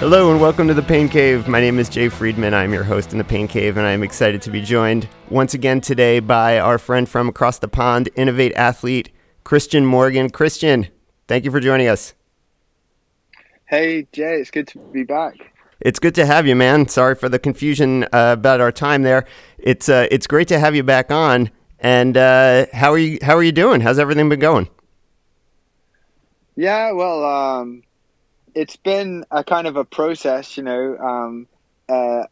Hello and welcome to the Pain Cave. My name is Jay Friedman. I'm your host in the Pain Cave, and I'm excited to be joined once again today by our friend from across the pond, Inov-8 athlete Kristian Morgan. Kristian, thank you for joining us. Hey Jay, it's good to be back. It's good to have you, man. Sorry for the confusion uh, about our time there. It's uh, it's great to have you back on. And uh, how are you? How are you doing? How's everything been going? Yeah, well, um, it's been a kind of a process, you know. Um, uh,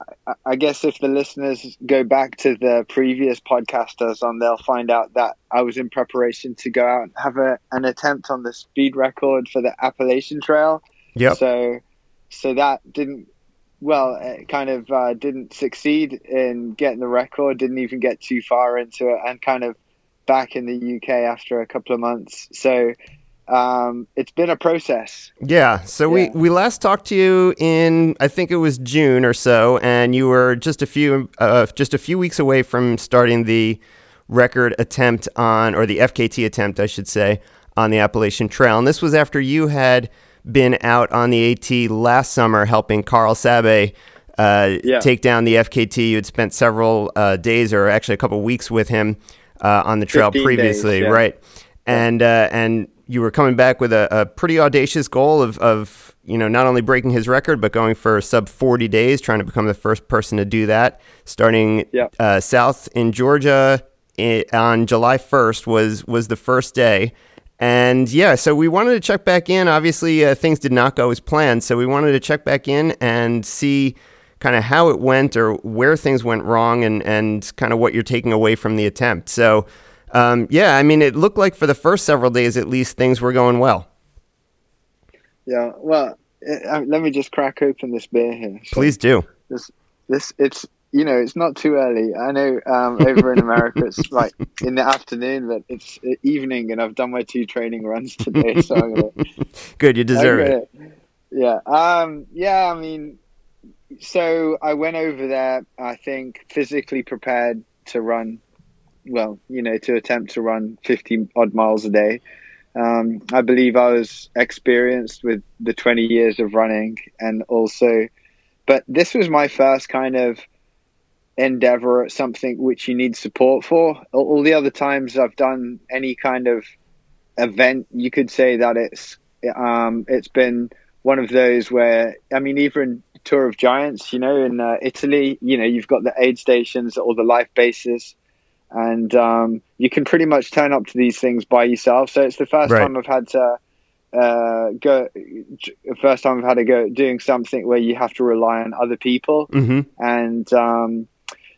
I guess if the listeners go back to the previous podcasters on, they'll find out that I was in preparation to go out and have a, an attempt on the speed record for the Appalachian Trail. Yep. So, so that didn't, well, it kind of uh, didn't succeed in getting the record. Didn't even get too far into it, and kind of back in the UK after a couple of months. So um, it's been a process. Yeah. So yeah. we we last talked to you in I think it was June or so, and you were just a few uh, just a few weeks away from starting the record attempt on or the FKT attempt, I should say, on the Appalachian Trail. And this was after you had been out on the AT last summer helping Karel Sabbe. Uh, yeah. Take down the FKT. You had spent several uh, days, or actually a couple weeks, with him uh, on the trail previously, days, yeah. right? And uh, and you were coming back with a, a, pretty audacious goal of, of you know not only breaking his record but going for sub 40 days trying to become the first person to do that. Starting yep. uh, south in georgia on july 1st was was the first day. And yeah so we wanted to check back in. Obviously uh, things did not go as planned so we wanted to check back in and see kind of how it went or where things went wrong and and kind of what you're taking away from the attempt. So um, yeah, I mean, it looked like for the first several days, at least, things were going well. Yeah, well, it, uh, let me just crack open this beer here. So Please do. This, this, it's you know, it's not too early. I know um, over in America it's like in the afternoon, but it's evening, and I've done my two training runs today. So I'm gonna, good, you deserve gonna, it. Yeah, um, yeah. I mean, so I went over there. I think physically prepared to run well, you know, to attempt to run 50 odd miles a day. Um, I believe I was experienced with the 20 years of running and also, but this was my first kind of endeavor at something which you need support for. All the other times I've done any kind of event, you could say that it's, um, it's been one of those where, I mean, even Tour of Giants, you know, in uh, Italy, you know, you've got the aid stations or the life bases and um, you can pretty much turn up to these things by yourself. So it's the first right. time I've had to uh, go. First time I've had to go doing something where you have to rely on other people, mm-hmm. and um,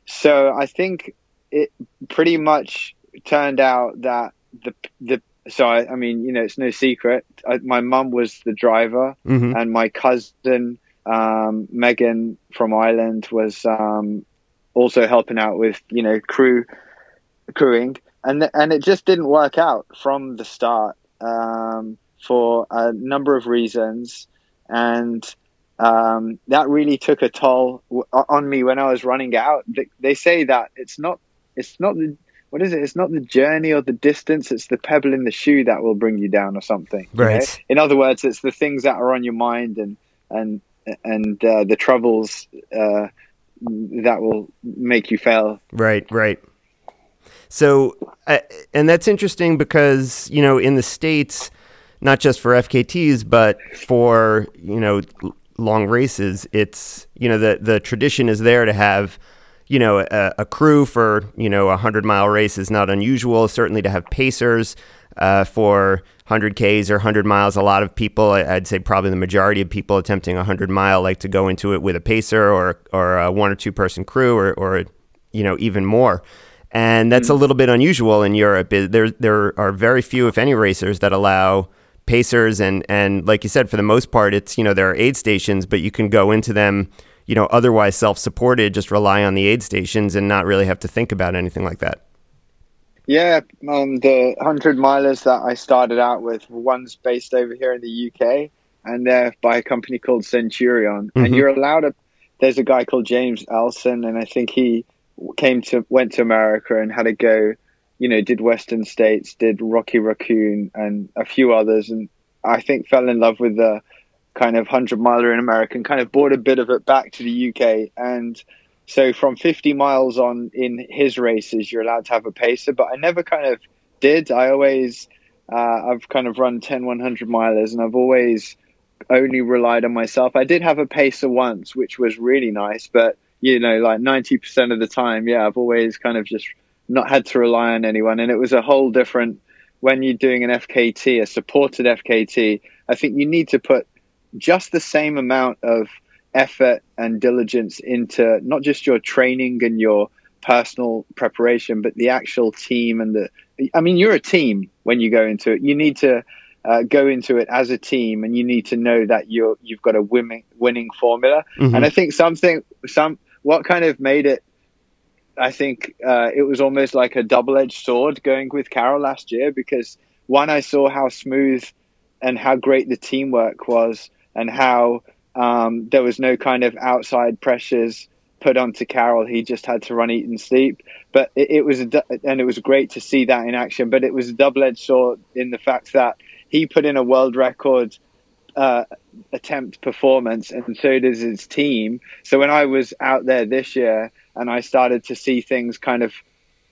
so I think it pretty much turned out that the the so I, I mean you know it's no secret. I, my mum was the driver, mm-hmm. and my cousin um, Megan from Ireland was um, also helping out with you know crew crewing, and and it just didn't work out from the start um, for a number of reasons, and um, that really took a toll on me when I was running out. They say that it's not it's not the what is it? It's not the journey or the distance; it's the pebble in the shoe that will bring you down, or something. Right. know? In other words, it's the things that are on your mind and and and uh, the troubles uh, that will make you fail. Right. Right. So, uh, and that's interesting because, you know, in the States, not just for FKTs, but for, you know, long races, it's, you know, the, the tradition is there to have, you know, a, a crew for, you know, a 100 mile race is not unusual. Certainly to have pacers uh, for 100Ks or 100 miles. A lot of people, I'd say probably the majority of people attempting a 100 mile like to go into it with a pacer or, or a one or two person crew or, or you know, even more and that's mm. a little bit unusual in Europe. There there are very few, if any, racers that allow pacers and and like you said, for the most part, it's you know there are aid stations, but you can go into them, you know, otherwise self-supported, just rely on the aid stations and not really have to think about anything like that. Yeah, um, the hundred milers that I started out with, one's based over here in the UK, and they're by a company called Centurion, mm-hmm. and you're allowed to. There's a guy called James Elson, and I think he came to went to America and had a go. You know, did Western States, did Rocky Raccoon, and a few others, and I think fell in love with the kind of 100 miler in America and kind of brought a bit of it back to the UK. And so from 50 miles on in his races, you're allowed to have a pacer, but I never kind of did. I always, uh, I've kind of run 10 100 milers and I've always only relied on myself. I did have a pacer once, which was really nice, but you know, like 90% of the time, yeah, I've always kind of just not had to rely on anyone. And it was a whole different, when you're doing an FKT, a supported FKT, I think you need to put just the same amount of effort and diligence into not just your training and your personal preparation, but the actual team and the. I mean, you're a team when you go into it. You need to uh, go into it as a team, and you need to know that you're you've got a winning winning formula. Mm-hmm. And I think something some what kind of made it. I think uh, it was almost like a double edged sword going with Karel last year because one, I saw how smooth and how great the teamwork was, and how um, there was no kind of outside pressures put onto Karel. He just had to run, eat, and sleep. But it, it was, and it was great to see that in action. But it was a double-edged sword in the fact that he put in a world record uh, attempt performance, and so does his team. So when I was out there this year, and I started to see things kind of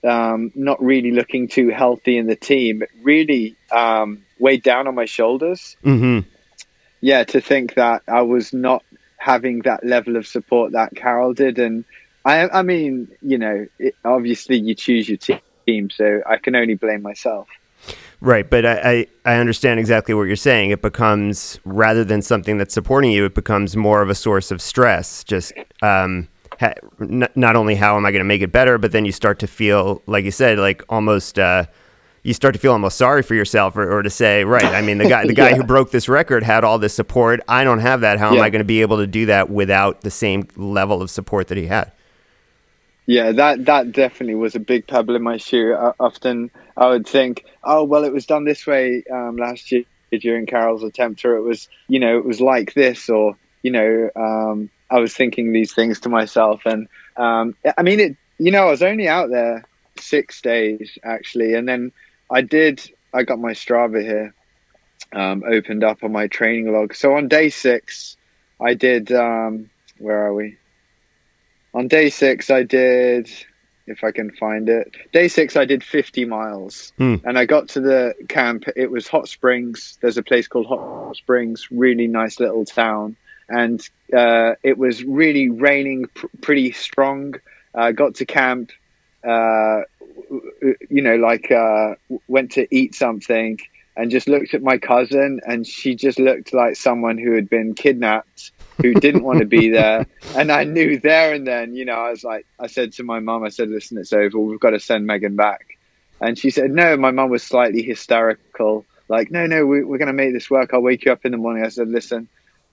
um, not really looking too healthy in the team, it really um, weighed down on my shoulders. Mm-hmm. Yeah, to think that I was not having that level of support that Karel did, and I, I mean, you know, it, obviously you choose your team, so I can only blame myself. Right, but I, I, I, understand exactly what you're saying. It becomes rather than something that's supporting you, it becomes more of a source of stress. Just um, ha- n- not only how am I going to make it better, but then you start to feel, like you said, like almost uh, you start to feel almost sorry for yourself, or, or to say, right, I mean, the guy the guy yeah. who broke this record had all this support. I don't have that. How yeah. am I going to be able to do that without the same level of support that he had? Yeah, that that definitely was a big pebble in my shoe. I, often I would think, oh well, it was done this way um, last year during Karel's attempt, or it was, you know, it was like this, or you know, um, I was thinking these things to myself, and um, I mean, it. You know, I was only out there six days actually, and then I did. I got my Strava here um, opened up on my training log. So on day six, I did. Um, where are we? On day six, I did. If I can find it, day six, I did 50 miles, hmm. and I got to the camp. It was Hot Springs. There's a place called Hot Springs, really nice little town, and uh, it was really raining pr- pretty strong. Uh, got to camp, uh, you know, like uh, went to eat something and just looked at my cousin, and she just looked like someone who had been kidnapped, who didn't want to be there. And I knew there and then, you know, I was like, I said to my mum, I said, listen, it's over. We've got to send Megan back. And she said, no. My mum was slightly hysterical, like, no, no, we, are going to make this work. I'll wake you up in the morning. I said, listen.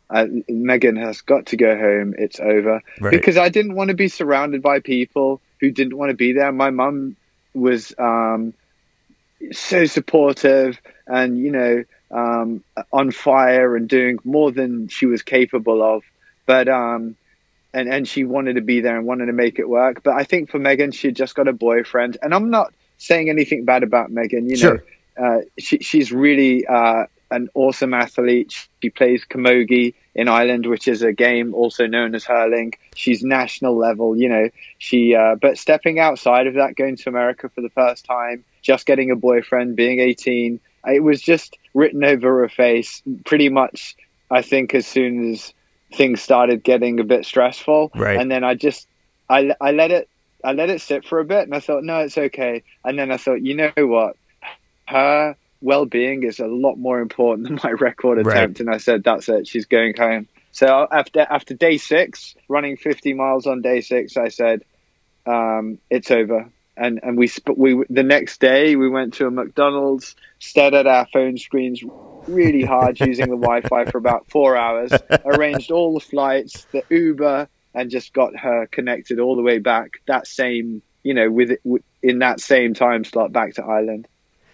Uh, Megan has got to go home. It's over right. because I didn't want to be surrounded by people who didn't want to be there. My mum was um, so supportive and you know um, on fire and doing more than she was capable of. But um, and and she wanted to be there and wanted to make it work. But I think for Megan, she just got a boyfriend, and I'm not saying anything bad about Megan. You know, uh, she, she's really uh, an awesome athlete. She plays camogie in Ireland, which is a game also known as hurling. She's national level, you know. She, uh, but stepping outside of that, going to America for the first time, just getting a boyfriend, being 18, it was just written over her face. Pretty much, I think, as soon as things started getting a bit stressful, right. and then I just, I, I let it, I let it sit for a bit, and I thought, no, it's okay. And then I thought, you know what, her well-being is a lot more important than my record attempt. Right. And I said, that's it. She's going home. So after after day six, running 50 miles on day six, I said, um, it's over. And and we we the next day we went to a McDonald's, stared at our phone screens really hard using the Wi-Fi for about four hours, arranged all the flights, the Uber, and just got her connected all the way back that same you know with in that same time slot back to Ireland.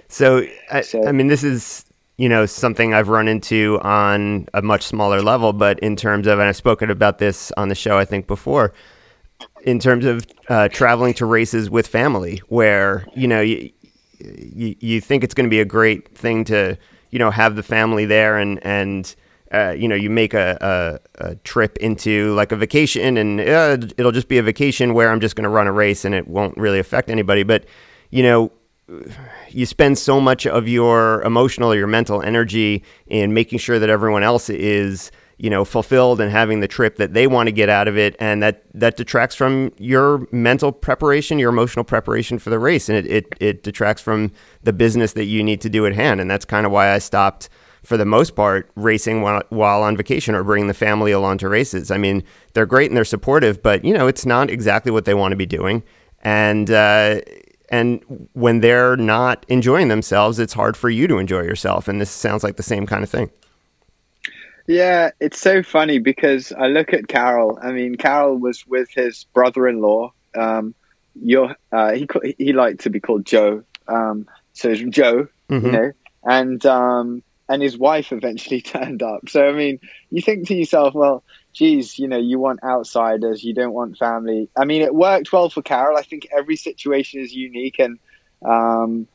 So, I, so, I mean, this is you know something I've run into on a much smaller level, but in terms of, and I've spoken about this on the show, I think before, in terms of uh, traveling to races with family, where you know you you, you think it's going to be a great thing to you know have the family there and and uh, you know, you make a, a, a, trip into like a vacation and uh, it'll just be a vacation where I'm just going to run a race and it won't really affect anybody. But, you know, you spend so much of your emotional or your mental energy in making sure that everyone else is you know fulfilled and having the trip that they want to get out of it. And that that detracts from your mental preparation your emotional preparation for the race. And it, it, it detracts from the business that you need to do at hand. And that's kind of why i stopped for the most part racing while, while on vacation or bringing the family along to races. I mean they're great and they're supportive but you know it's not exactly what they want to be doing. And uh, and when they're not enjoying themselves it's hard for you to enjoy yourself. And this sounds like the same kind of thing yeah, it's so funny because I look at Karel. I mean, Karel was with his brother-in-law. Um, your, uh, he he liked to be called Joe. Um, so it's Joe, mm-hmm. you know, and um, and his wife eventually turned up. So I mean, you think to yourself, well, geez, you know, you want outsiders, you don't want family. I mean, it worked well for Karel. I think every situation is unique, and um,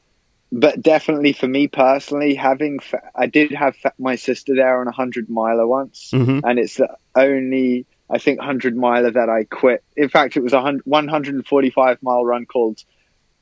but definitely for me personally, having I did have my sister there on a hundred miler once, mm-hmm. and it's the only I think hundred miler that I quit. In fact, it was a one hundred and forty five mile run called,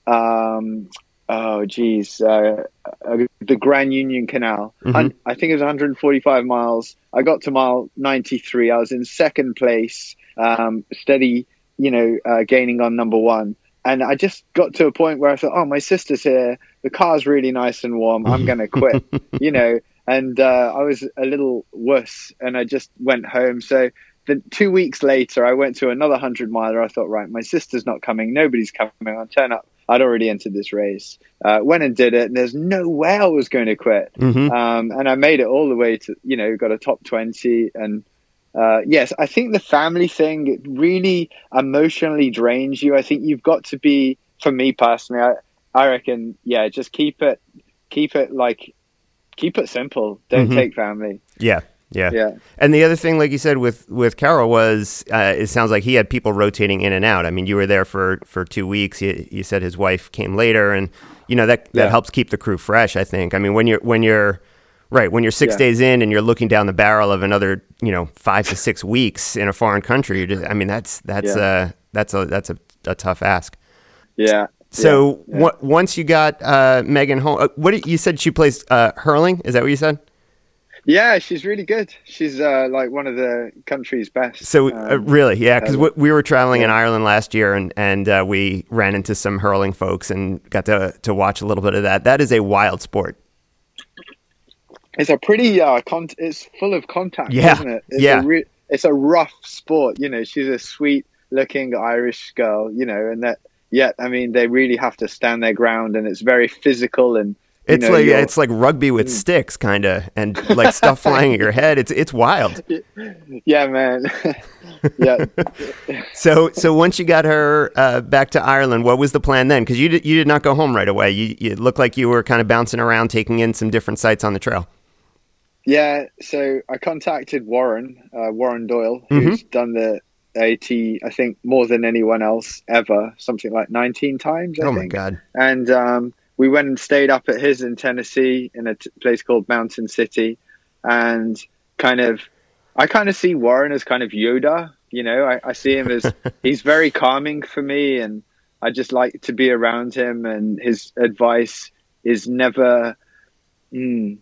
um, oh geez, uh, uh, the Grand Union Canal. Mm-hmm. I think it was one hundred and forty five miles. I got to mile ninety three. I was in second place, um, steady, you know, uh, gaining on number one and I just got to a point where I thought, oh, my sister's here. The car's really nice and warm. I'm going to quit, you know. And uh, I was a little worse, and I just went home. So the two weeks later, I went to another hundred miler. I thought, right, my sister's not coming. Nobody's coming. I'll turn up. I'd already entered this race. Uh, went and did it, and there's no way I was going to quit. Mm-hmm. Um, and I made it all the way to, you know, got a top twenty and uh, yes, I think the family thing really emotionally drains you. I think you've got to be, for me personally, I, I reckon, yeah, just keep it, keep it like, keep it simple. Don't mm-hmm. take family. Yeah. Yeah. Yeah. And the other thing, like you said, with, with Karel was, uh, it sounds like he had people rotating in and out. I mean, you were there for, for two weeks. You, you said his wife came later and, you know, that, that yeah. helps keep the crew fresh, I think. I mean, when you're, when you're, Right. When you're six yeah. days in and you're looking down the barrel of another, you know, five to six weeks in a foreign country, you're just, I mean, that's, that's, yeah. uh, that's a, that's a, a tough ask. Yeah. So yeah. W- once you got, uh, Megan home, uh, what you said she plays, uh, hurling. Is that what you said? Yeah, she's really good. She's uh, like one of the country's best. So uh, um, really, yeah, because we, we, were traveling yeah. in Ireland last year, and and uh, we ran into some hurling folks and got to to watch a little bit of that. That is a wild sport it's a pretty uh, con- it's full of contact, yeah. isn't it? It's yeah, a re- it's a rough sport. You know, she's a sweet looking Irish girl. You know, and that yet, I mean, they really have to stand their ground, and it's very physical and. It's know, like it's like rugby with mm. sticks, kind of, and like stuff flying at your head. It's it's wild. Yeah, man. yeah. so so once you got her uh, back to Ireland, what was the plan then? Because you did, you did not go home right away. You, you looked like you were kind of bouncing around, taking in some different sites on the trail. Yeah, so I contacted Warren, uh, Warren Doyle, who's mm-hmm. done the AT, I think, more than anyone else ever, something like 19 times. I oh, think. my God. And um, we went and stayed up at his in Tennessee in a t- place called Mountain City. And kind of, I kind of see Warren as kind of Yoda. You know, I, I see him as he's very calming for me. And I just like to be around him. And his advice is never. Mm,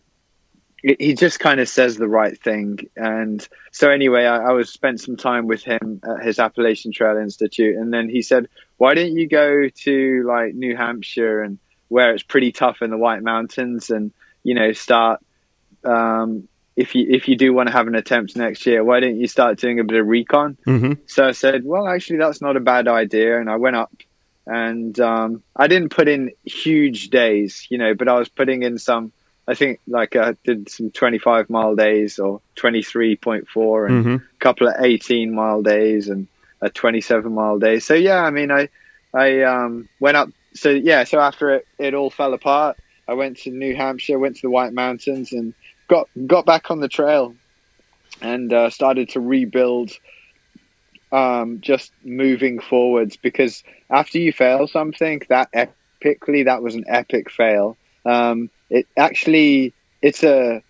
he just kind of says the right thing. And so anyway, I, I, was spent some time with him at his Appalachian Trail Institute, and then he said, "Why don't you go to like New Hampshire and where it's pretty tough in the White Mountains, and you know start." Um, if you if you do want to have an attempt next year, why don't you start doing a bit of recon? Mm-hmm. So I said, well, actually, that's not a bad idea, and I went up, and um, I didn't put in huge days, you know, but I was putting in some I think like I did some 25 mile days or 23.4 and mm-hmm. a couple of 18 mile days and a 27 mile day. So yeah, I mean, I, I, um, went up. So yeah, so after it, it all fell apart, I went to New Hampshire, went to the White Mountains and got, got back on the trail and, uh, started to rebuild, um, just moving forwards because after you fail something that epically, that was an epic fail. Um, it actually it's a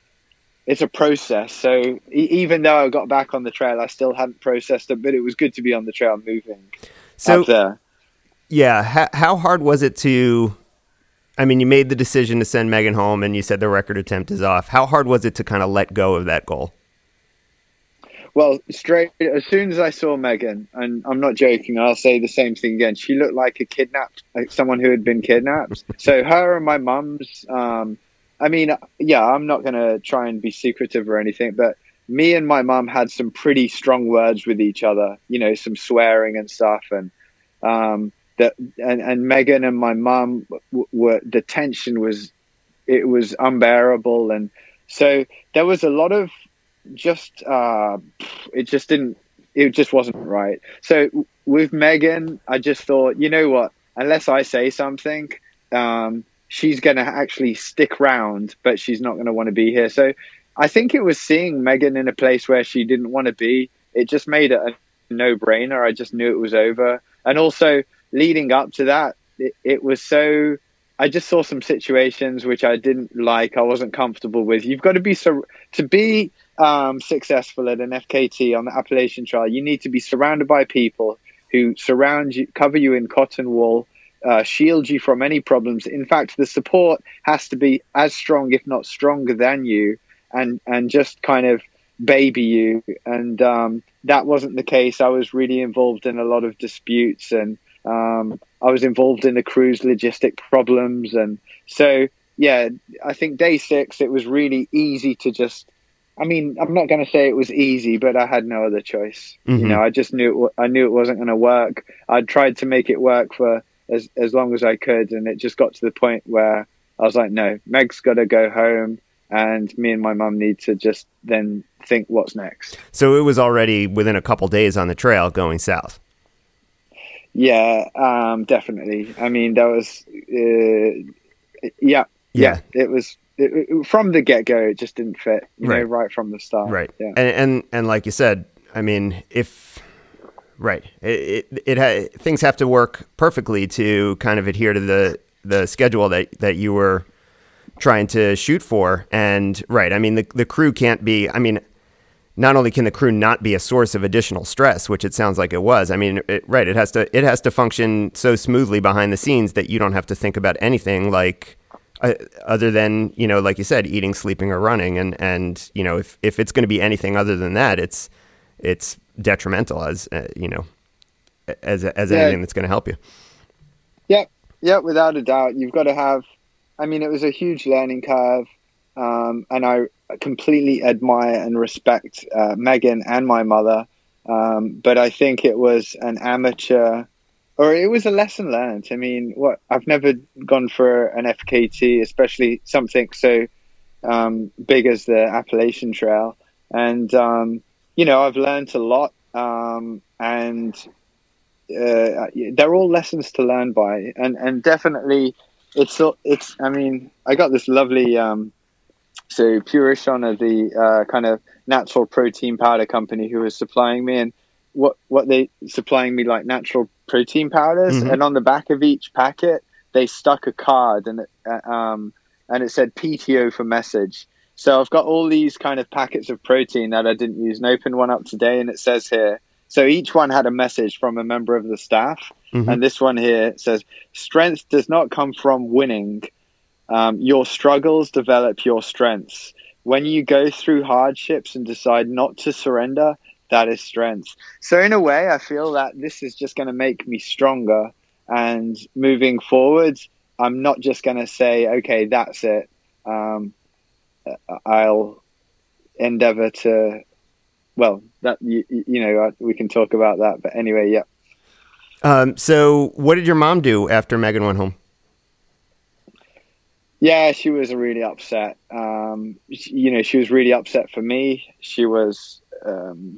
it's a process. So e- even though I got back on the trail, I still hadn't processed it, but it was good to be on the trail moving So there. yeah, how, how hard was it to? I mean, you made the decision to send Megan home, and you said the record attempt is off. How hard was it to kind of let go of that goal? Well, straight as soon as I saw Megan, and I'm not joking, I'll say the same thing again. She looked like a kidnapped, like someone who had been kidnapped. so her and my mum's. Um, I mean, yeah, I'm not going to try and be secretive or anything, but me and my mum had some pretty strong words with each other. You know, some swearing and stuff, and um, that and, and Megan and my mum w- were the tension was it was unbearable, and so there was a lot of just uh, it just didn't it just wasn't right. So with Megan, I just thought, you know what? Unless I say something, um, she's going to actually stick around, but she's not going to want to be here. So I think it was seeing Megan in a place where she didn't want to be. It just made it a no brainer. I just knew it was over. And also leading up to that, it, it was so. I just saw some situations which I didn't like. I wasn't comfortable with. You've got to be so to be um, successful at an FKT on the Appalachian Trail. You need to be surrounded by people who surround you, cover you in cotton wool, uh, shield you from any problems. In fact, the support has to be as strong, if not stronger, than you, and and just kind of baby you. And um, that wasn't the case. I was really involved in a lot of disputes, and um, I was involved in the crew's logistic problems. And so, yeah, I think day six, it was really easy to just. I mean, I'm not going to say it was easy, but I had no other choice. Mhm. You know, I just knew it, I knew it wasn't going to work. I tried to make it work for as as long as I could, and it just got to the point where I was like, no, Meg's got to go home, and me and my mum need to just then think what's next. So it was already within a couple days on the trail going south. Yeah, um, definitely. I mean, that was, uh, yeah, yeah, it was it, it- from the get go. It just didn't fit, you know, Right. right from the start. Right. Yeah. And and and like you said, I mean, if right, it it, it ha- things have to work perfectly to kind of adhere to the the schedule that that you were trying to shoot for. And right, I mean, the the crew can't be. I mean. Not only can the crew not be a source of additional stress, which it sounds like it was. I mean, it, right? It has to it has to function so smoothly behind the scenes that you don't have to think about anything like uh, other than you know, like you said, eating, sleeping, or running, and and you know, if if it's going to be anything other than that, it's it's detrimental as uh, you know, as as Yeah. anything that's going to help you. Yep, yep, without a doubt. You've got to have. I mean, it was a huge learning curve, um, and I completely admire and respect uh, Megan and my mother. Um, but I think it was an amateur, or it was a lesson learned. I mean, what I've never gone for an FKT, especially something so um, big as the Appalachian Trail, and um, you know, I've learned a lot, um, and uh, they're all lessons to learn by, and and definitely, it's it's. I mean, I got this lovely. Um, so Purition are the uh, kind of natural protein powder company who was supplying me, and what what they supplying me like natural protein powders, Mhm. and on the back of each packet they stuck a card, and it, uh, um, and it said PTO for message. So I've got all these kind of packets of protein that I didn't use, and opened one up today, and it says here. So each one had a message from a member of the staff, Mhm. and this one here says, "Strength does not come from winning. Um, your struggles develop your strengths. When you go through hardships and decide not to surrender, that is strength." So in a way, I feel that this is just going to make me stronger, and moving forward, I'm not just going to say, "Okay, that's it." Um, I'll endeavor to well that you, you know we can talk about that but anyway yeah Um, so, what did your mom do after Megan went home? yeah she was really upset um she- you know she was really upset for me she was um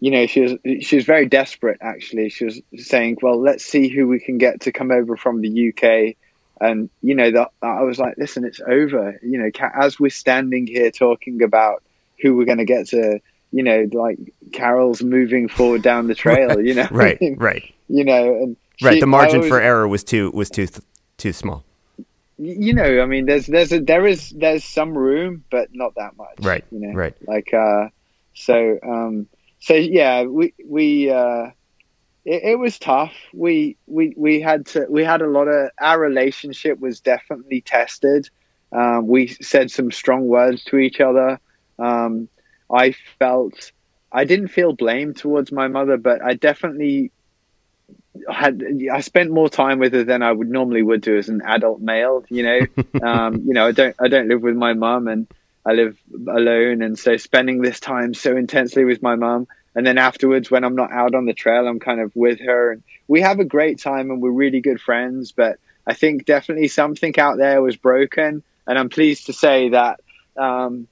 you know she was she was very desperate actually she was saying well let's see who we can get to come over from the UK and you know that I was like listen it's over you know as we're standing here talking about who we're going to get to you know like Carol's moving forward down the trail you know Right, right, you know and right. The margin always- for error was too was too too small. you know, I mean, there's there's a there is there's some room, but not that much. Right. You know, right. Like, uh, so um, so yeah, we we uh, it, it was tough. We we we had to we had a lot of our relationship was definitely tested. Um, we said some strong words to each other. Um, I felt I didn't feel blame towards my mother, but I definitely had I spent more time with her than I would normally would do as an adult male. You know, um, you know, I don't I don't live with my mum and I live alone, and so spending this time so intensely with my mum, and then afterwards when I'm not out on the trail, I'm kind of with her, and we have a great time, and we're really good friends. But I think definitely something out there was broken, and I'm pleased to say that um,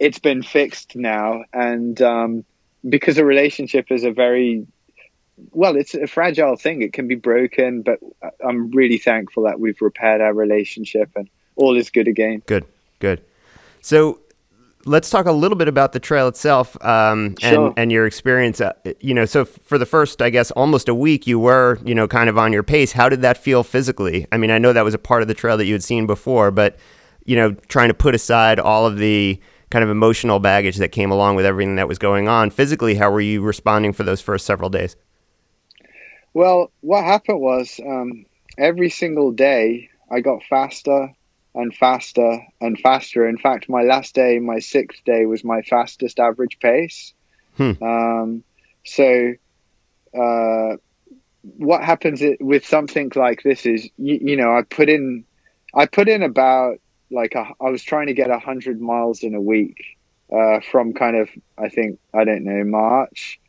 it's been fixed now, and um, because a relationship is a very well, it's a fragile thing. It can be broken, but I'm really thankful that we've repaired our relationship and all is good again. Good, good. So let's talk a little bit about the trail itself um, and, Sure. and your experience. Uh, you know, so for the first, I guess, almost a week, you were, you know, kind of on your pace. How did that feel physically? I mean, I know that was a part of the trail that you had seen before, but, you know, trying to put aside all of the kind of emotional baggage that came along with everything that was going on physically, how were you responding for those first several days? Well, what happened was um, every single day I got faster and faster and faster. In fact, my last day, my sixth day, was my fastest average pace. Hmm. Um, so, uh, what happens with something like this is, you, you know, I put in, I put in about like a, I was trying to get a hundred miles in a week uh, from kind of I think I don't know March,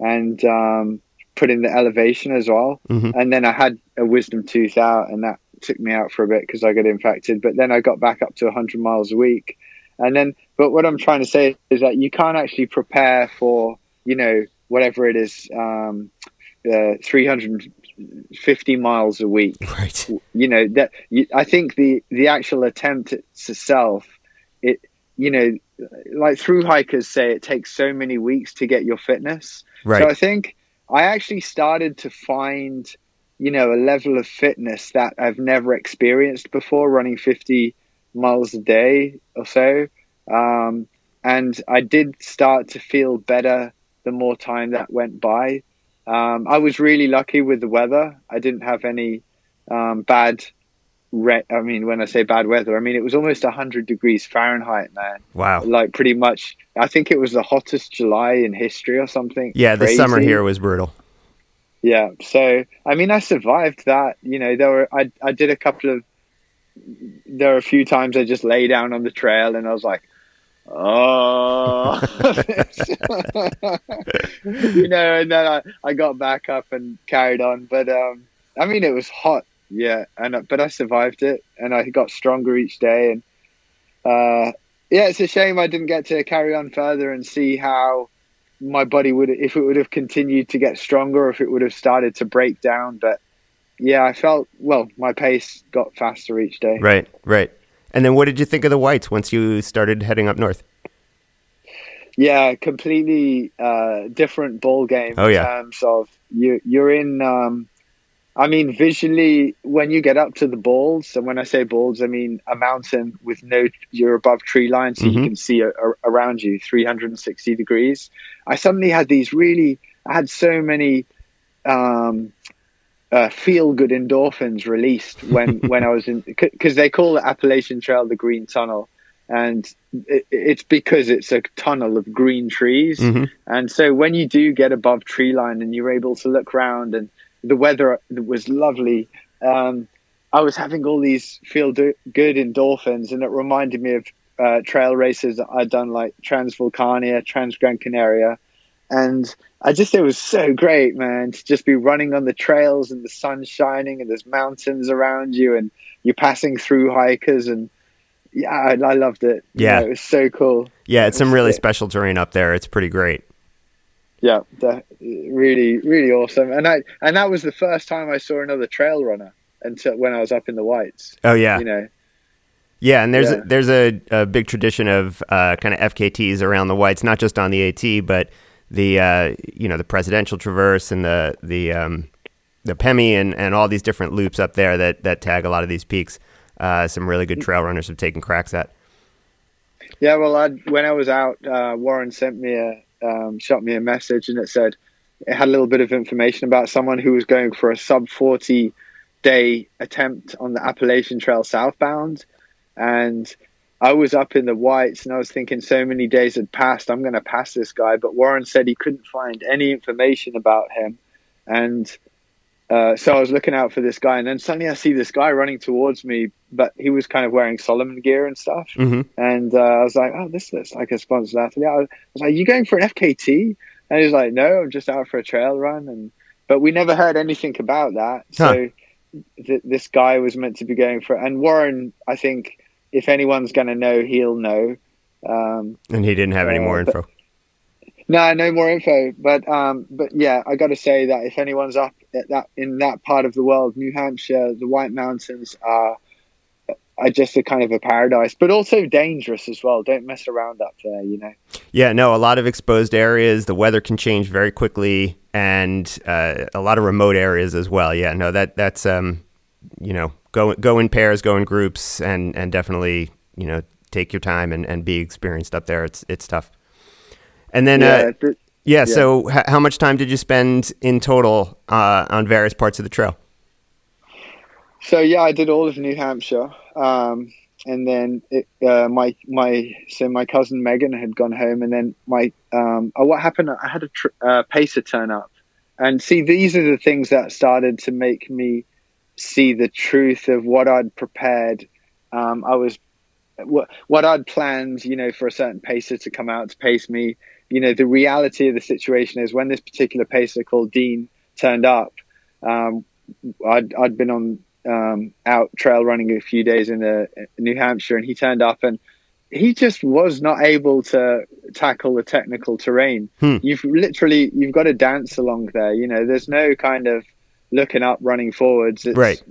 and um, put in the elevation as well, Mhm. and then I had a wisdom tooth out, and that took me out for a bit because I got infected. But then I got back up to 100 miles a week, and then. But what I'm trying to say is that you can't actually prepare for you know whatever it is, um, uh, 350 miles a week Right. you know that you, i think the the actual attempt itself it you know like through hikers say it takes so many weeks to get your fitness Right. so i think i actually started to find you know a level of fitness that i've never experienced before running 50 miles a day or so um, and i did start to feel better the more time that went by um, i was really lucky with the weather i didn't have any um, bad. Re- I mean, when I say bad weather, I mean it was almost hundred degrees Fahrenheit, man. wow. Like pretty much, I think it was the hottest July in history or something. Yeah, the summer here was brutal. Yeah, so I mean, I survived that. You know, there were I I did a couple of there were a few times I just lay down on the trail and I was like, oh, you know, and then I I got back up and carried on. But um, I mean, it was hot, yeah, and but I survived it and I got stronger each day and uh, yeah, it's a shame I didn't get to carry on further and see how my body would if it would have continued to get stronger if it would have started to break down but yeah i felt well my pace got faster each day Right, right. And then what did you think of the whites once you started heading up north? yeah completely uh different ball game Oh, yeah. in terms of you you're in um i mean visually when you get up to the balds and when i say balds i mean a mountain with no you're above tree line so you Mhm. can see a, a- around you 360 degrees i suddenly had these really i had so many um uh, feel good endorphins released when when I was in because they call the Appalachian Trail the Green Tunnel, and it, it's because it's a tunnel of green trees. Mhm. And so when you do get above tree line and you're able to look around and the weather was lovely, um, I was having all these feel do- good endorphins, and it reminded me of uh, trail races that I'd done like Transvulcania, Transgrancanaria, and I just it was so great, man, to just be running on the trails and the sun shining and there's mountains around you and you're passing through hikers and yeah, I, I loved it. You Yeah. know, it was so cool. Yeah, it's some really sick. special terrain up there. It's pretty great. Yeah, really, really awesome. And I and that was the first time I saw another trail runner until when I was up in the whites. Oh yeah, You know, yeah. And there's Yeah. there's a, a big tradition of uh, kind of FKTs around the whites, not just on the AT, but the uh, you know the presidential traverse and the the um, the Pemi and, and all these different loops up there that that tag a lot of these peaks. uh, some really good trail runners have taken cracks at. Yeah, well, i when I was out, uh, Warren sent me a um, shot me a message, and it said it had a little bit of information about someone who was going for a sub forty day attempt on the Appalachian Trail southbound, and I was up in the whites, and I was thinking so many days had passed, I'm going to pass this guy. But Warren said he couldn't find any information about him, and uh, so I was looking out for this guy, and then suddenly I see this guy running towards me, but he was kind of wearing Salomon gear and stuff. Mm-hmm. And uh, I was like, "Oh, this looks like a sponsored athlete." I was like, "You going for an FKT?" And he was like, "No, I'm just out for a trail run." And but we never heard anything about that. Huh. So th- this guy was meant to be going for, and Warren, I think, if anyone's going to know, he'll know. Um, And he didn't have any Uh, more but- info. no, no more info. But um, but yeah, I got to say that if anyone's up at that in that part of the world, New Hampshire, the White Mountains are are just a kind of a paradise, but also dangerous as well. Don't mess around up there, you know. Yeah, no, a lot of exposed areas. The weather can change very quickly, and uh, a lot of remote areas as well. Yeah, no, that that's um, you know, go go in pairs, go in groups, and and definitely you know take your time and, and be experienced up there. It's it's tough. And then yeah, uh, yeah, yeah. so h- how much time did you spend in total uh, on various parts of the trail? So yeah, I did all of New Hampshire, um, and then it, uh, my my so my cousin Megan had gone home, and then my um, oh, what happened? I had a tr- uh, pacer turn up, and see these are the things that started to make me see the truth of what I'd prepared. Um, I was what what I'd planned, you know, for a certain pacer to come out to pace me. You know, the reality of the situation is when this particular pacer called Dean turned up, um, I'd I'd been on um, out trail running a few days in uh, New Hampshire, and he turned up and he just was not able to tackle the technical terrain. Hmm. You've literally you've got to dance along there. You know, there's no kind of looking up, running forwards. It's Right.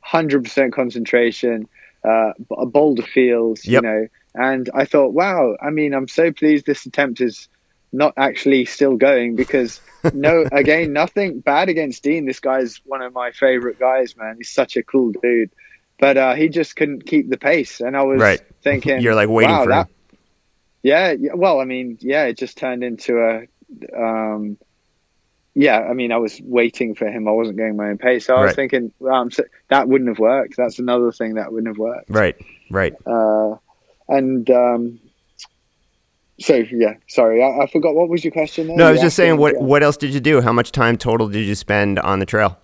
hundred percent concentration, uh, b- boulder fields. Yep. You know, and I thought, wow. I mean, I'm so pleased this attempt is not actually still going because no again nothing bad against dean this guy's one of my favorite guys man he's such a cool dude but uh, he just couldn't keep the pace and i was Right. thinking You're like waiting wow, for that, him. yeah, yeah well i mean yeah it just turned into a um yeah i mean i was waiting for him i wasn't going my own pace so i was Right. thinking I'm so, that wouldn't have worked that's another thing that wouldn't have worked Right, right. uh and um so yeah sorry I, I forgot what was your question there? No, I was just saying, what yeah. what else did you do? How much time total did you spend on the trail?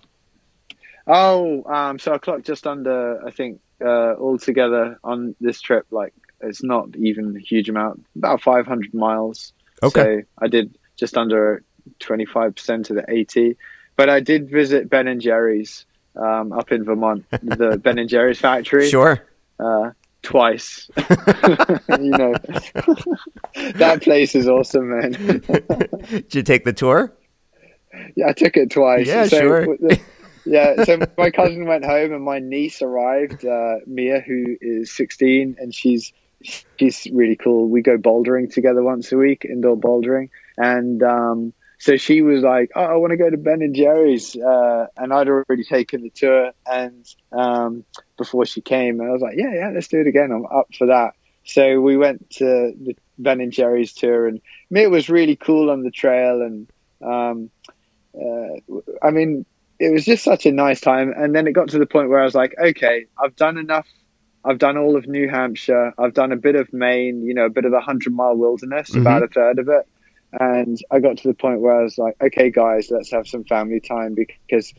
Oh, um, so I clocked just under, I think, uh, altogether on this trip. Like, it's not even a huge amount, about 500 miles. Okay. So I did just under 25% of the AT, But I did visit Ben and Jerry's um, up in Vermont, the Ben and Jerry's factory, Sure. uh, twice. you know, that place is awesome, man. Did you take the tour? Yeah, I took it twice. Yeah, so, sure. yeah, so my cousin went home and my niece arrived, uh, Mia, who is 16, and she's she's really cool. We go bouldering together once a week, indoor bouldering, and um, so she was like, "Oh, I want to go to Ben and Jerry's," uh, and I'd already taken the tour, and um, before she came, and I was like, "Yeah, yeah, let's do it again. I'm up for that." So we went to the Ben and Jerry's tour, and it was really cool on the trail, and um, uh, I mean, it was just such a nice time. And then it got to the point where I was like, okay, I've done enough. I've done all of New Hampshire. I've done a bit of Maine, you know, a bit of the hundred mile wilderness, Mhm. about a third of it. And I got to the point where I was like, okay, guys, let's have some family time because,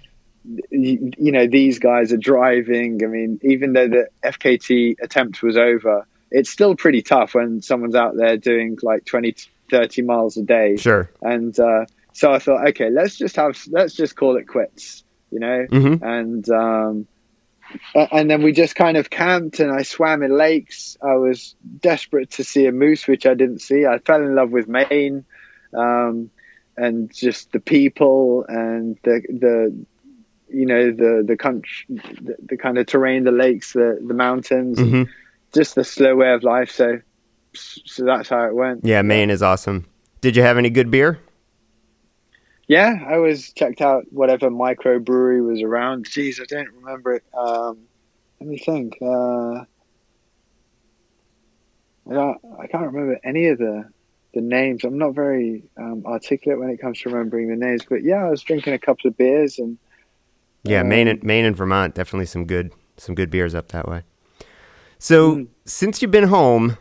you, you know, these guys are driving. I mean, even though the FKT attempt was over, it's still pretty tough when someone's out there doing like 20, 30 miles a day Sure. and uh, so I thought, okay, let's just have, let's just call it quits, you know. hmm And um, and then we just kind of camped, and I swam in lakes. I was desperate to see a moose, which I didn't see. I fell in love with Maine, um, and just the people and the the you know the the country, the, the kind of terrain, the lakes, the the mountains, hmm just the slow way of life. So so that's how it went. Yeah, Maine is awesome. Did you have any good beer? Yeah, I was checked out whatever microbrewery was around. Jeez, I don't remember it. Um, let me think. Uh, I I can't remember any of the the names. I'm not very um, articulate when it comes to remembering the names, but yeah, I was drinking a couple of beers and yeah, um, Maine and Maine and Vermont definitely some good some good beers up that way. So mm. since you've been home,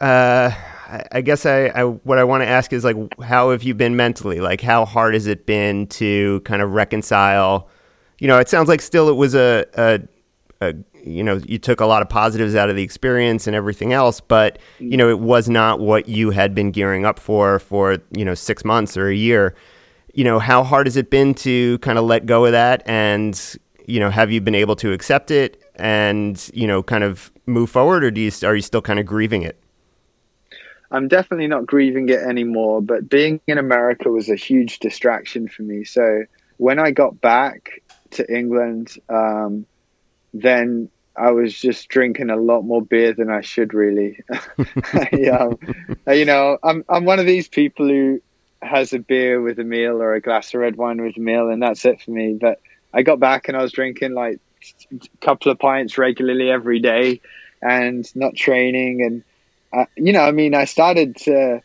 uh, I, I guess I, I what I want to ask is like, how have you been mentally? Like, how hard has it been to kind of reconcile? You know, it sounds like still it was a, a, a you know you took a lot of positives out of the experience and everything else but you know it was not what you had been gearing up for for you know six months or a year. You know how hard has it been to kind of let go of that and you know have you been able to accept it and you know kind of move forward or do you are you still kind of grieving it? I'm definitely not grieving it anymore but being in america was a huge distraction for me. So when i got back to england um, then I was just drinking a lot more beer than I should really. yeah, you know, I'm I'm one of these people who has a beer with a meal or a glass of red wine with a meal, and that's it for me. But I got back and I was drinking like a couple of pints regularly every day, and not training, and uh, you know, I mean, I started to.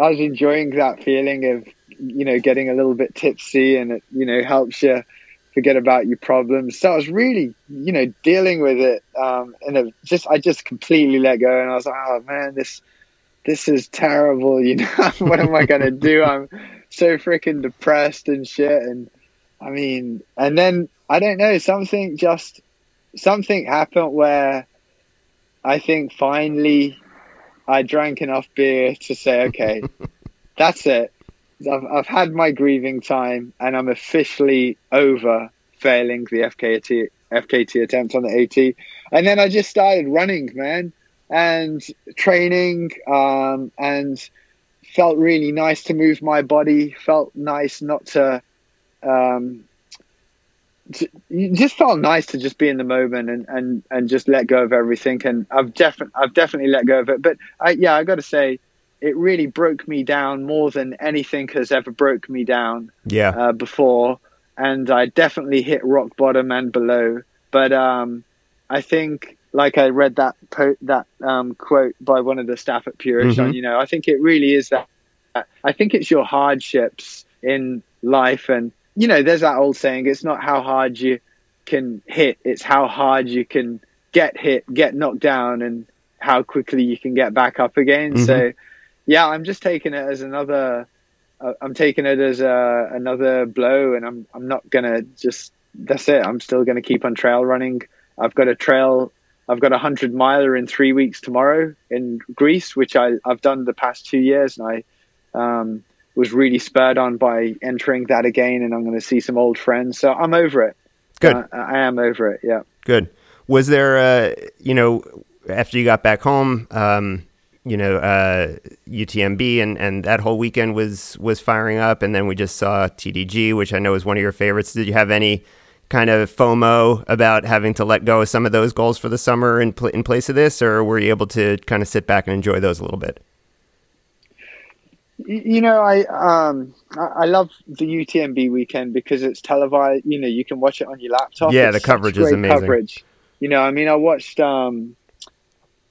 I was enjoying that feeling of you know getting a little bit tipsy, and it you know helps you forget about your problems. So I was really, you know, dealing with it. Um, and it just, I just completely let go. And I was like, oh man, this, this is terrible. You know, what am I going to do? I'm so freaking depressed and shit. And I mean, and then I don't know, something just, something happened where I think finally I drank enough beer to say, okay, that's it. I've, I've had my grieving time and I'm officially over failing the FKT, FKT attempt on the AT. And then I just started running, man, and training um, and felt really nice to move my body, felt nice not to. Um, just felt nice to just be in the moment and, and, and just let go of everything. And I've definitely I've definitely let go of it. But I, yeah, I got to say, it really broke me down more than anything has ever broke me down. Yeah. Uh, before, and I definitely hit rock bottom and below. But um, I think, like I read that po- that um, quote by one of the staff at Purition, mm-hmm. you know, I think it really is that. I think it's your hardships in life, and you know, there's that old saying: it's not how hard you can hit, it's how hard you can get hit, get knocked down, and how quickly you can get back up again. Mm-hmm. So yeah, I'm just taking it as another. Uh, I'm taking it as a, another blow, and I'm I'm not gonna just. That's it. I'm still gonna keep on trail running. I've got a trail. I've got a hundred miler in three weeks tomorrow in Greece, which I I've done the past two years, and I um, was really spurred on by entering that again, and I'm going to see some old friends. So I'm over it. Good. Uh, I am over it. Yeah. Good. Was there, uh, you know, after you got back home, um, you know uh, UTMB and and that whole weekend was was firing up, and then we just saw TDG, which I know is one of your favorites. Did you have any kind of FOMO about having to let go of some of those goals for the summer in pl- in place of this, or were you able to kind of sit back and enjoy those a little bit? You know, I um I love the UTMB weekend because it's televised. You know, you can watch it on your laptop. Yeah, it's the coverage is amazing. Coverage. You know, I mean, I watched um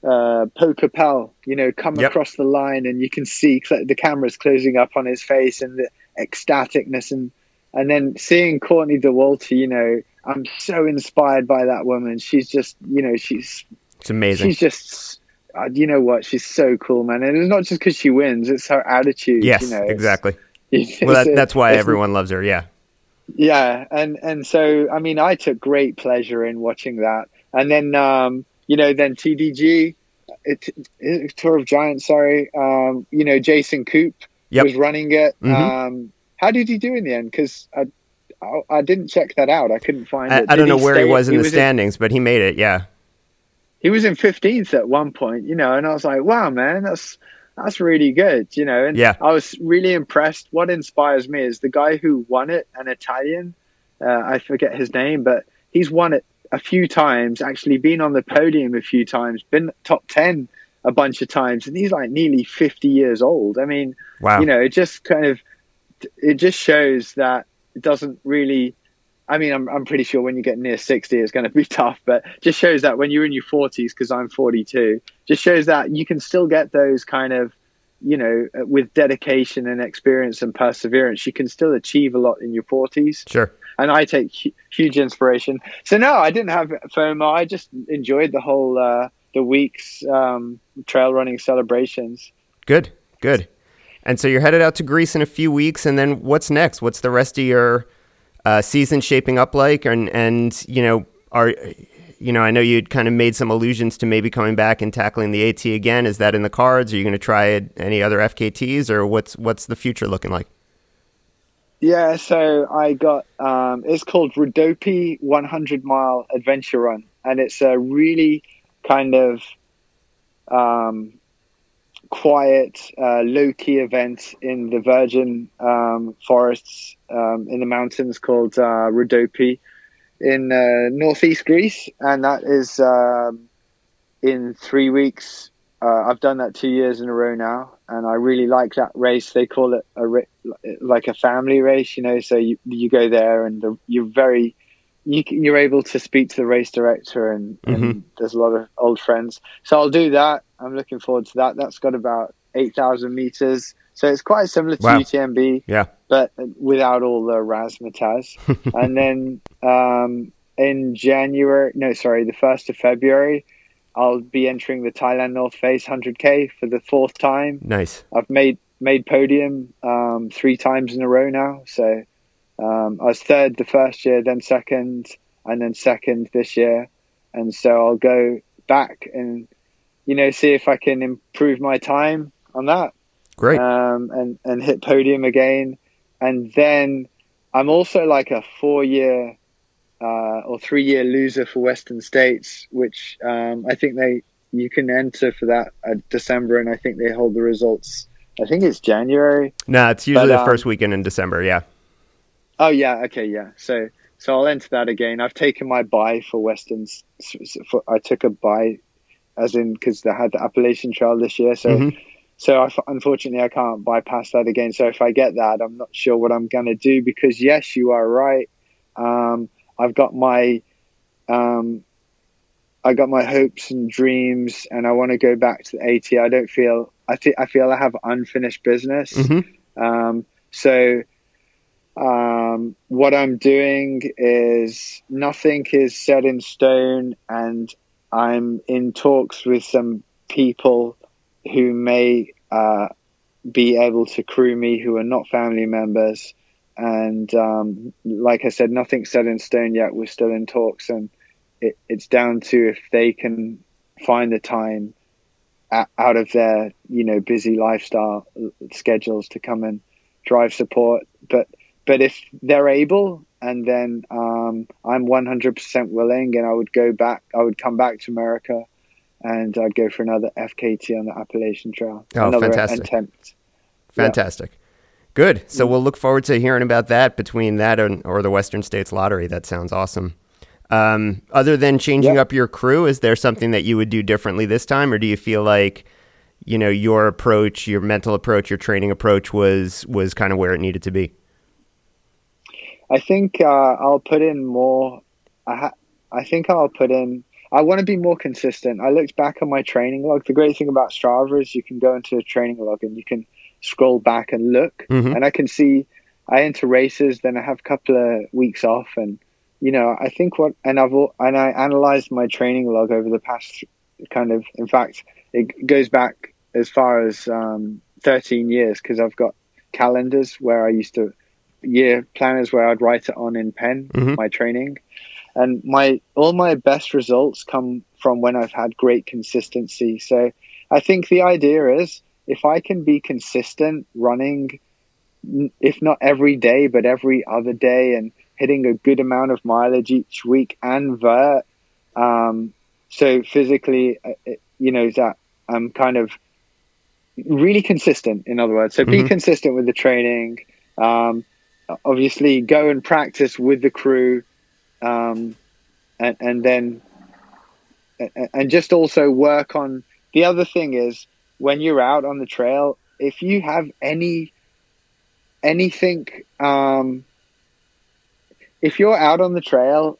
uh, Pau Capell, you know, come yep. across the line and you can see cl- the cameras closing up on his face and the ecstaticness and and then seeing Courtney Dauwalter, you know, I'm so inspired by that woman. She's just, you know, she's it's amazing. She's just, uh, you know what? She's so cool, man. And it's not just because she wins; it's her attitude. Yes, you know, exactly. Well, that, that's why everyone loves her. Yeah. Yeah, and and so I mean, I took great pleasure in watching that, and then um, you know, then TDG, it, Tour of Giants. Sorry, um, you know, Jason Koop yep. was running it. Mm-hmm. Um, how did he do in the end? Because I, I, I, didn't check that out. I couldn't find I, it. I don't know he where he was in he the was standings, in, but he made it. Yeah, he was in fifteenth at one point. You know, and I was like, wow, man, that's that's really good. You know, and yeah. I was really impressed. What inspires me is the guy who won it, an Italian. Uh, I forget his name, but he's won it a few times, actually been on the podium a few times, been top 10 a bunch of times, and he's like nearly 50 years old. I mean, wow. you know, it just kind of, it just shows that it doesn't really, I mean, I'm I'm pretty sure when you get near 60, it's going to be tough. But just shows that when you're in your 40s, because I'm 42, just shows that you can still get those kind of, you know, with dedication and experience and perseverance, you can still achieve a lot in your 40s. Sure. And I take huge inspiration. So no, I didn't have FOMO. I just enjoyed the whole uh, the week's um, trail running celebrations. Good, good. And so you're headed out to Greece in a few weeks, and then what's next? What's the rest of your uh, season shaping up like? And and you know, are you know, I know you'd kind of made some allusions to maybe coming back and tackling the AT again. Is that in the cards? Are you going to try any other FKTs, or what's what's the future looking like? Yeah, so I got um, it's called Rodopi 100 Mile Adventure Run, and it's a really kind of um, quiet, uh, low key event in the virgin um, forests um, in the mountains called uh, Rhodope in uh, northeast Greece, and that is um, in three weeks. Uh, I've done that two years in a row now, and I really like that race. They call it a like a family race, you know. So you you go there, and the, you're very you, you're able to speak to the race director, and, mm-hmm. and, there's a lot of old friends. So I'll do that. I'm looking forward to that. That's got about eight thousand meters, so it's quite similar to wow. UTMB, yeah, but without all the razzmatazz. and then um, in January, no, sorry, the first of February, I'll be entering the Thailand North Face 100k for the fourth time. Nice. I've made made podium um, three times in a row now, so um, I was third the first year, then second, and then second this year. And so I'll go back and, you know, see if I can improve my time on that. Great. Um, and, and hit podium again. And then I'm also like a four year uh, or three year loser for Western States, which um, I think they you can enter for that at December, and I think they hold the results. I think it's January. No, nah, it's usually but, the um, first weekend in December. Yeah. Oh yeah, okay, yeah. So so I'll enter that again. I've taken my buy for Westerns. For, I took a buy, as in because they had the Appalachian Trail this year. So mm-hmm. so I, unfortunately I can't bypass that again. So if I get that, I'm not sure what I'm going to do because yes, you are right. Um, I've got my um, I got my hopes and dreams, and I want to go back to the AT. I don't feel I think I feel I have unfinished business. Mm-hmm. Um, so um, what I'm doing is nothing is set in stone, and I'm in talks with some people who may uh, be able to crew me who are not family members. And um, like I said, nothing's set in stone yet. We're still in talks, and it, it's down to if they can find the time out of their you know busy lifestyle schedules to come and drive support. But but if they're able, and then um, I'm 100% willing, and I would go back, I would come back to America, and I'd go for another FKT on the Appalachian Trail. Oh, another fantastic! Attempt. Fantastic. Yeah. Good. So we'll look forward to hearing about that between that and, or the Western States Lottery. That sounds awesome. Um, other than changing up your crew, is there something that you would do differently this time, or do you feel like, you know, your approach, your mental approach, your training approach was was kind of where it needed to be? I think uh, I'll put in more. I, ha- I think I'll put in. I want to be more consistent. I looked back on my training log. The great thing about Strava is you can go into a training log and you can scroll back and look, mm-hmm. and I can see I enter races, then I have a couple of weeks off, and you know I think what and I've and I analyzed my training log over the past kind of. In fact, it goes back as far as um, 13 years because I've got calendars where I used to year planners where I'd write it on in pen, mm-hmm. my training. And my all my best results come from when I've had great consistency. So I think the idea is if I can be consistent running, if not every day, but every other day, and hitting a good amount of mileage each week and vert. Um, so physically, uh, you know, that I'm kind of really consistent. In other words, so be mm-hmm. consistent with the training. Um, obviously go and practice with the crew, um, and, and then and just also work on. The other thing is when you're out on the trail, if you have any anything, um, if you're out on the trail,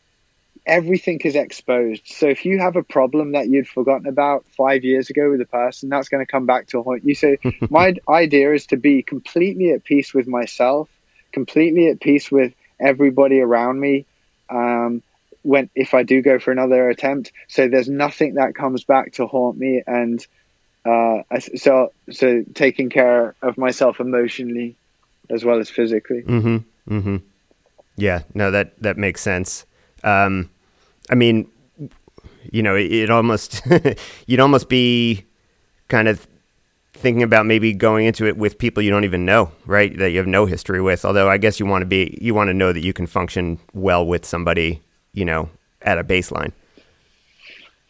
everything is exposed. So if you have a problem that you'd forgotten about five years ago with a person, that's going to come back to haunt you. So my idea is to be completely at peace with myself, completely at peace with everybody around me. Um, when if I do go for another attempt, so there's nothing that comes back to haunt me, and uh, so so taking care of myself emotionally as well as physically. Mm-hmm. Mm-hmm. Yeah. No, that that makes sense. Um, I mean, you know, it, it almost you'd almost be kind of thinking about maybe going into it with people you don't even know, right? That you have no history with. Although I guess you want to be you want to know that you can function well with somebody, you know, at a baseline.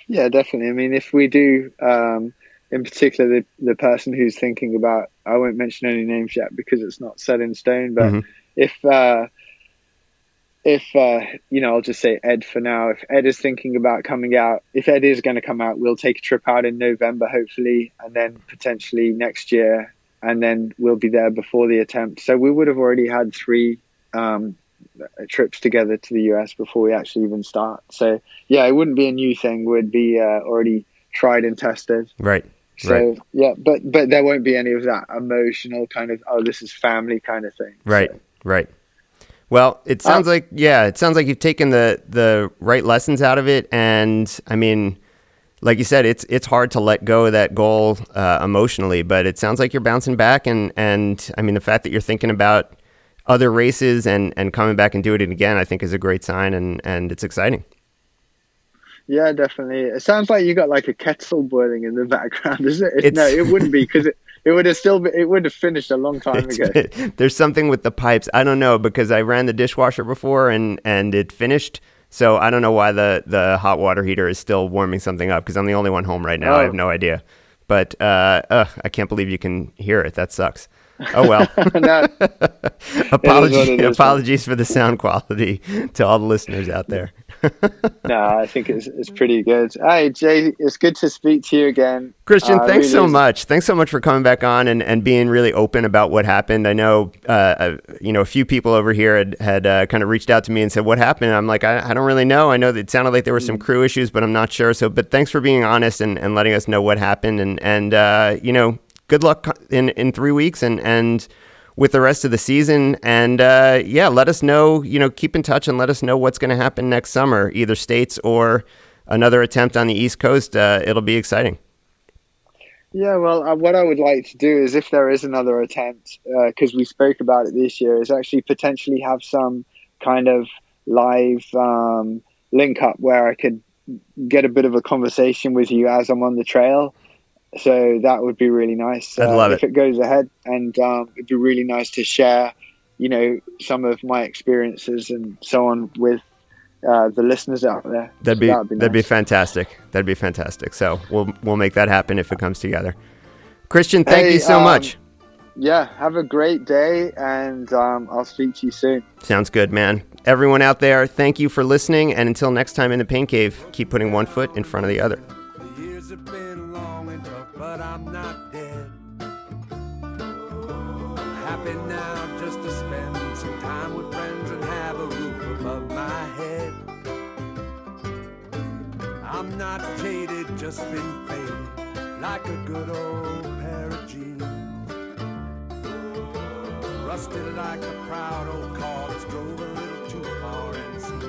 Yeah, definitely. I mean, if we do, um, in particular, the the person who's thinking about, I won't mention any names yet because it's not set in stone. But mm-hmm. if uh, if uh, you know, I'll just say Ed for now. If Ed is thinking about coming out, if Ed is going to come out, we'll take a trip out in November, hopefully, and then potentially next year, and then we'll be there before the attempt. So we would have already had three um, trips together to the US before we actually even start. So yeah, it wouldn't be a new thing; we'd be uh, already tried and tested. Right. So right. yeah, but but there won't be any of that emotional kind of oh this is family kind of thing. Right. So. Right. Well, it sounds like yeah, it sounds like you've taken the the right lessons out of it, and I mean, like you said, it's it's hard to let go of that goal uh, emotionally, but it sounds like you're bouncing back, and and I mean, the fact that you're thinking about other races and and coming back and doing it again, I think is a great sign, and and it's exciting. Yeah, definitely. It sounds like you got like a kettle boiling in the background, is it? It's, no, it wouldn't be because it, it would have still been, it would have finished a long time ago. Been, there's something with the pipes. I don't know because I ran the dishwasher before and and it finished. So I don't know why the the hot water heater is still warming something up because I'm the only one home right now. Oh. I have no idea. But uh, uh, I can't believe you can hear it. That sucks. Oh well. apologies, apologies for the sound quality to all the listeners out there. no, I think it's, it's pretty good. Hey, Jay, it's good to speak to you again. Kristian, uh, thanks really so is. much. Thanks so much for coming back on and, and being really open about what happened. I know, uh, uh, you know, a few people over here had, had uh, kind of reached out to me and said, what happened? And I'm like, I, I don't really know. I know that it sounded like there were some mm. crew issues, but I'm not sure. So, but thanks for being honest and, and letting us know what happened. And, and uh, you know, good luck in, in three weeks and, and, with the rest of the season. And uh, yeah, let us know, you know, keep in touch and let us know what's going to happen next summer, either states or another attempt on the East Coast. Uh, it'll be exciting. Yeah, well, uh, what I would like to do is if there is another attempt, because uh, we spoke about it this year, is actually potentially have some kind of live um, link up where I could get a bit of a conversation with you as I'm on the trail so that would be really nice. I'd uh, love if it. it goes ahead, and um, it'd be really nice to share, you know, some of my experiences and so on with uh, the listeners out there. That'd so be, that'd, be, that'd be fantastic. That'd be fantastic. So we'll we'll make that happen if it comes together. Kristian, thank hey, you so um, much. Yeah, have a great day, and um, I'll speak to you soon. Sounds good, man. Everyone out there, thank you for listening, and until next time in the Pain Cave, keep putting one foot in front of the other but I'm not dead. Happy now just to spend some time with friends and have a roof above my head. I'm not jaded, just been faded like a good old pair of jeans. Rusted like a proud old car that's drove a little too far and seen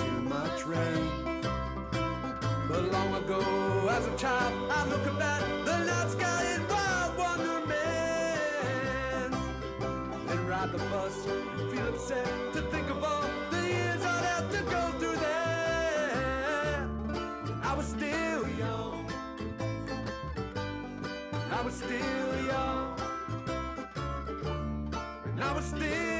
too much rain. But long ago, as a child, I look at the night sky in wild wonderment. Then ride the bus feel upset to think of all the years I'd have to go through there. I was still young. I was still young. And I was still